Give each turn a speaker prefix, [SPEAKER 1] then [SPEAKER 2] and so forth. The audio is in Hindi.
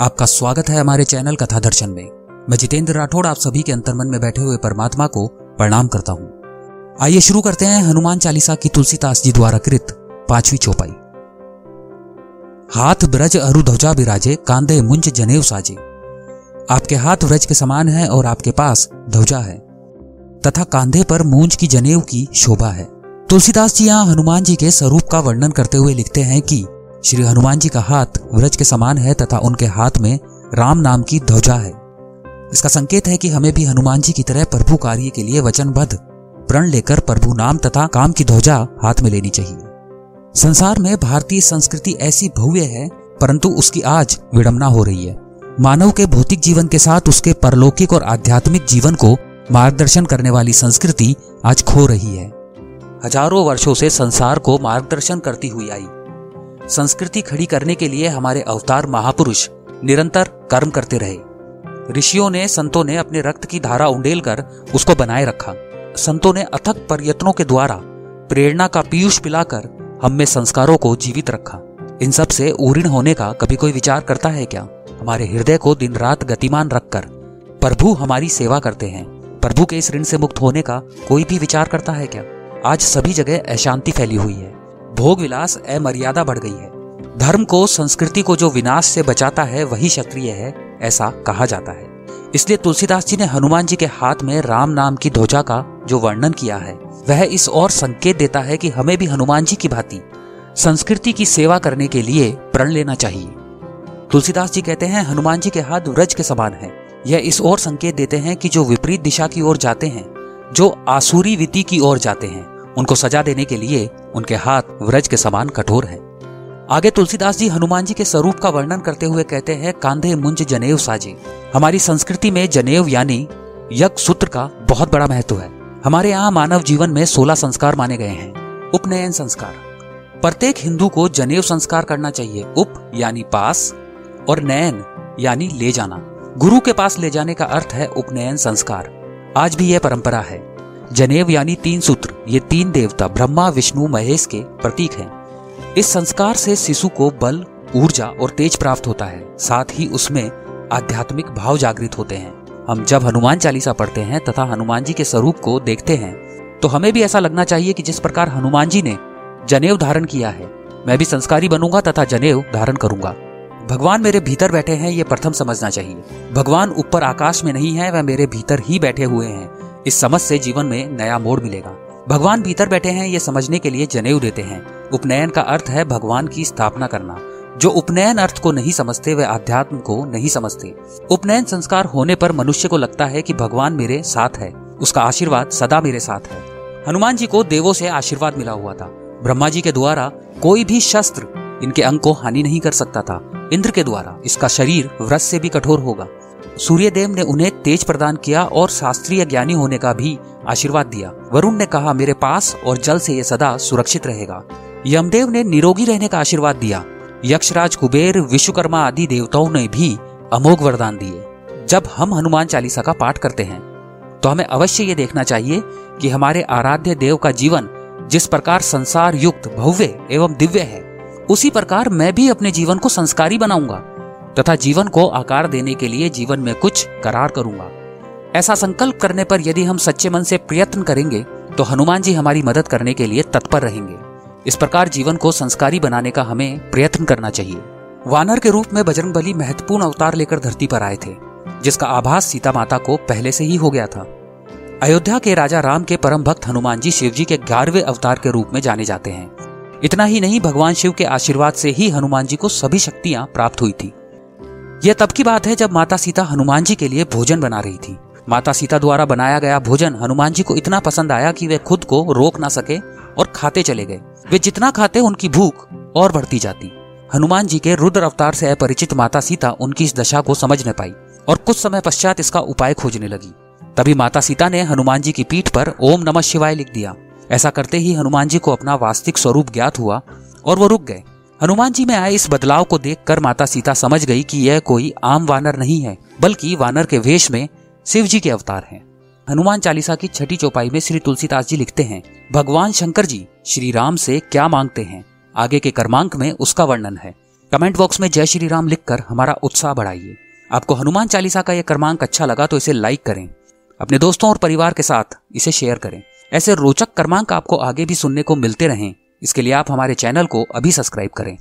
[SPEAKER 1] आपका स्वागत है हमारे चैनल कथा दर्शन में। मैं जितेंद्र राठौड़ आप सभी के अंतर्मन में बैठे हुए परमात्मा को प्रणाम करता हूँ। आइए शुरू करते हैं हनुमान चालीसा की तुलसीदास जी द्वारा कृत पांचवी चौपाई। हाथ ब्रज अरु विराजे कांधे मुंज जनेऊ साजे। आपके हाथ व्रज के समान है और आपके पास ध्वजा है। तथा कांधे पर मूंज की जनेव की शोभा है। तुलसीदास जी यहाँ हनुमान जी के स्वरूप का वर्णन करते हुए लिखते हैं कि श्री हनुमान जी का हाथ व्रज के समान है तथा उनके हाथ में राम नाम की ध्वजा है। इसका संकेत है कि हमें भी हनुमान जी की तरह प्रभु कार्य के लिए वचनबद्ध प्रण लेकर प्रभु नाम तथा काम की ध्वजा हाथ में लेनी चाहिए। संसार में भारतीय संस्कृति ऐसी भव्य है, परंतु उसकी आज विडम्बना हो रही है। मानव के भौतिक जीवन के साथ उसके परलौकिक और आध्यात्मिक जीवन को मार्गदर्शन करने वाली संस्कृति आज खो रही है। हज़ारों वर्षों से संसार को मार्गदर्शन करती हुई आई। संस्कृति खड़ी करने के लिए हमारे अवतार महापुरुष निरंतर कर्म करते रहे। ऋषियों ने, संतों ने अपने रक्त की धारा उंडेल कर उसको बनाए रखा। संतों ने अथक प्रयत्नों के द्वारा प्रेरणा का पीयूष पिलाकर हम में संस्कारों को जीवित रखा। इन सबसे ऊऋण होने का कभी कोई विचार करता है क्या? हमारे हृदय को दिन रात गतिमान रखकर प्रभु हमारी सेवा करते हैं। प्रभु के इस ऋण से मुक्त होने का कोई भी विचार करता है क्या? आज सभी जगह अशांति फैली हुई है। भोग विलास अमर्यादा बढ़ गई है। धर्म को, संस्कृति को जो विनाश से बचाता है, वही क्षत्रिय है, ऐसा कहा जाता है। इसलिए तुलसीदास जी ने हनुमान जी के हाथ में राम नाम की ध्वजा का जो वर्णन किया है, वह इस और संकेत देता है कि हमें भी हनुमान जी की भांति संस्कृति की सेवा करने के लिए प्रण लेना चाहिए। तुलसीदास जी कहते हैं, हनुमान जी के हाथ व्रज के समान है। यह इस और संकेत देते हैं कि जो विपरीत दिशा की ओर जाते हैं, जो आसुरी विति की ओर जाते हैं उनको सजा देने के लिए उनके हाथ व्रज के समान कठोर है। आगे तुलसीदास जी हनुमान जी के स्वरूप का वर्णन करते हुए कहते हैं, कांधे मुंज जनेव साजे। हमारी संस्कृति में जनेव यानी यज्ञ सूत्र का बहुत बड़ा महत्व है। हमारे यहाँ मानव जीवन में सोलह संस्कार माने गए हैं। उपनयन संस्कार। प्रत्येक हिंदू को जनेव संस्कार करना चाहिए। उप यानी पास और नयन यानी ले जाना। गुरु के पास ले जाने का अर्थ है उपनयन संस्कार। आज भी यह परंपरा है। जनेव यानी तीन सूत्र, ये तीन देवता ब्रह्मा, विष्णु, महेश के प्रतीक हैं। इस संस्कार से शिशु को बल, ऊर्जा और तेज प्राप्त होता है। साथ ही उसमें आध्यात्मिक भाव जागृत होते हैं। हम जब हनुमान चालीसा पढ़ते हैं तथा हनुमान जी के स्वरूप को देखते हैं तो हमें भी ऐसा लगना चाहिए कि जिस प्रकार हनुमान जी ने जनेव धारण किया है, मैं भी संस्कारी बनूँगा तथा जनेव धारण करूँगा। भगवान मेरे भीतर बैठे हैं, ये प्रथम समझना चाहिए। भगवान ऊपर आकाश में नहीं है, वह मेरे भीतर ही बैठे हुए हैं। इस समझ से जीवन में नया मोड़ मिलेगा। भगवान भीतर बैठे हैं, ये समझने के लिए जनेऊ देते हैं। उपनयन का अर्थ है भगवान की स्थापना करना। जो उपनयन अर्थ को नहीं समझते, वे अध्यात्म को नहीं समझते। उपनयन संस्कार होने पर मनुष्य को लगता है कि भगवान मेरे साथ है। उसका आशीर्वाद सदा मेरे साथ है। हनुमान जी को देवों से आशीर्वाद मिला हुआ था। ब्रह्मा जी के द्वारा कोई भी शस्त्र इनके अंग को हानि नहीं कर सकता था। इंद्र के द्वारा। इसका शरीर व्रत से भी कठोर होगा। सूर्यदेव ने उन्हें तेज प्रदान किया और शास्त्रीय ज्ञानी होने का भी आशीर्वाद दिया। वरुण ने कहा, मेरे पास और जल से ये सदा सुरक्षित रहेगा। यमदेव ने निरोगी रहने का आशीर्वाद दिया। यक्षराज कुबेर, विश्वकर्मा आदि देवताओं ने भी अमोघ वरदान दिए। जब हम हनुमान चालीसा का पाठ करते हैं तो हमें अवश्य ये देखना चाहिए कि हमारे आराध्य देव का जीवन जिस प्रकार संसार युक्त, भव्य एवं दिव्य है, उसी प्रकार मैं भी अपने जीवन को संस्कारी बनाऊँगा। तथा जीवन को आकार देने के लिए जीवन में कुछ करार करूँगा। ऐसा संकल्प करने पर यदि हम सच्चे मन से प्रयत्न करेंगे तो हनुमान जी हमारी मदद करने के लिए तत्पर रहेंगे। इस प्रकार जीवन को संस्कारी बनाने का हमें प्रयत्न करना चाहिए। वानर के रूप में बजरंग बली महत्वपूर्ण अवतार लेकर धरती पर आए थे, जिसका आभास सीता माता को पहले से ही हो गया था। अयोध्या के राजा राम के परम भक्त हनुमान जी शिव जी के ग्यारहवें अवतार के रूप में जाने जाते हैं। इतना ही नहीं, भगवान शिव के आशीर्वाद से ही हनुमान जी को सभी शक्तियाँ प्राप्त हुई थी। यह तब की बात है जब माता सीता हनुमान जी के लिए भोजन बना रही थी। माता सीता द्वारा बनाया गया भोजन हनुमान जी को इतना पसंद आया कि वे खुद को रोक ना सके और खाते चले गए। वे जितना खाते, उनकी भूख और बढ़ती जाती। हनुमान जी के रुद्र अवतार से अपरिचित माता सीता उनकी इस दशा को समझ न पाई और कुछ समय पश्चात इसका उपाय खोजने लगी। तभी माता सीता ने हनुमान जी की पीठ पर ओम नमः शिवाय लिख दिया। ऐसा करते ही हनुमान जी को अपना वास्तविक स्वरूप ज्ञात हुआ और वो रुक गए। हनुमान जी में आए इस बदलाव को देखकर माता सीता समझ गई कि यह कोई आम वानर नहीं है, बल्कि वानर के वेश में शिव जी के अवतार हैं। हनुमान चालीसा की छठी चौपाई में श्री तुलसीदास जी लिखते हैं, भगवान शंकर जी, श्री राम से क्या मांगते हैं? आगे के कर्मांक में उसका वर्णन है। कमेंट बॉक्स में जय श्री राम लिखकर हमारा उत्साह बढ़ाइए। आपको हनुमान चालीसा का यह क्रमांक अच्छा लगा तो इसे लाइक करें। अपने दोस्तों और परिवार के साथ इसे शेयर करें। ऐसे रोचक क्रमांक आपको आगे भी सुनने को मिलते रहें। इसके लिए आप हमारे चैनल को अभी सब्सक्राइब करें।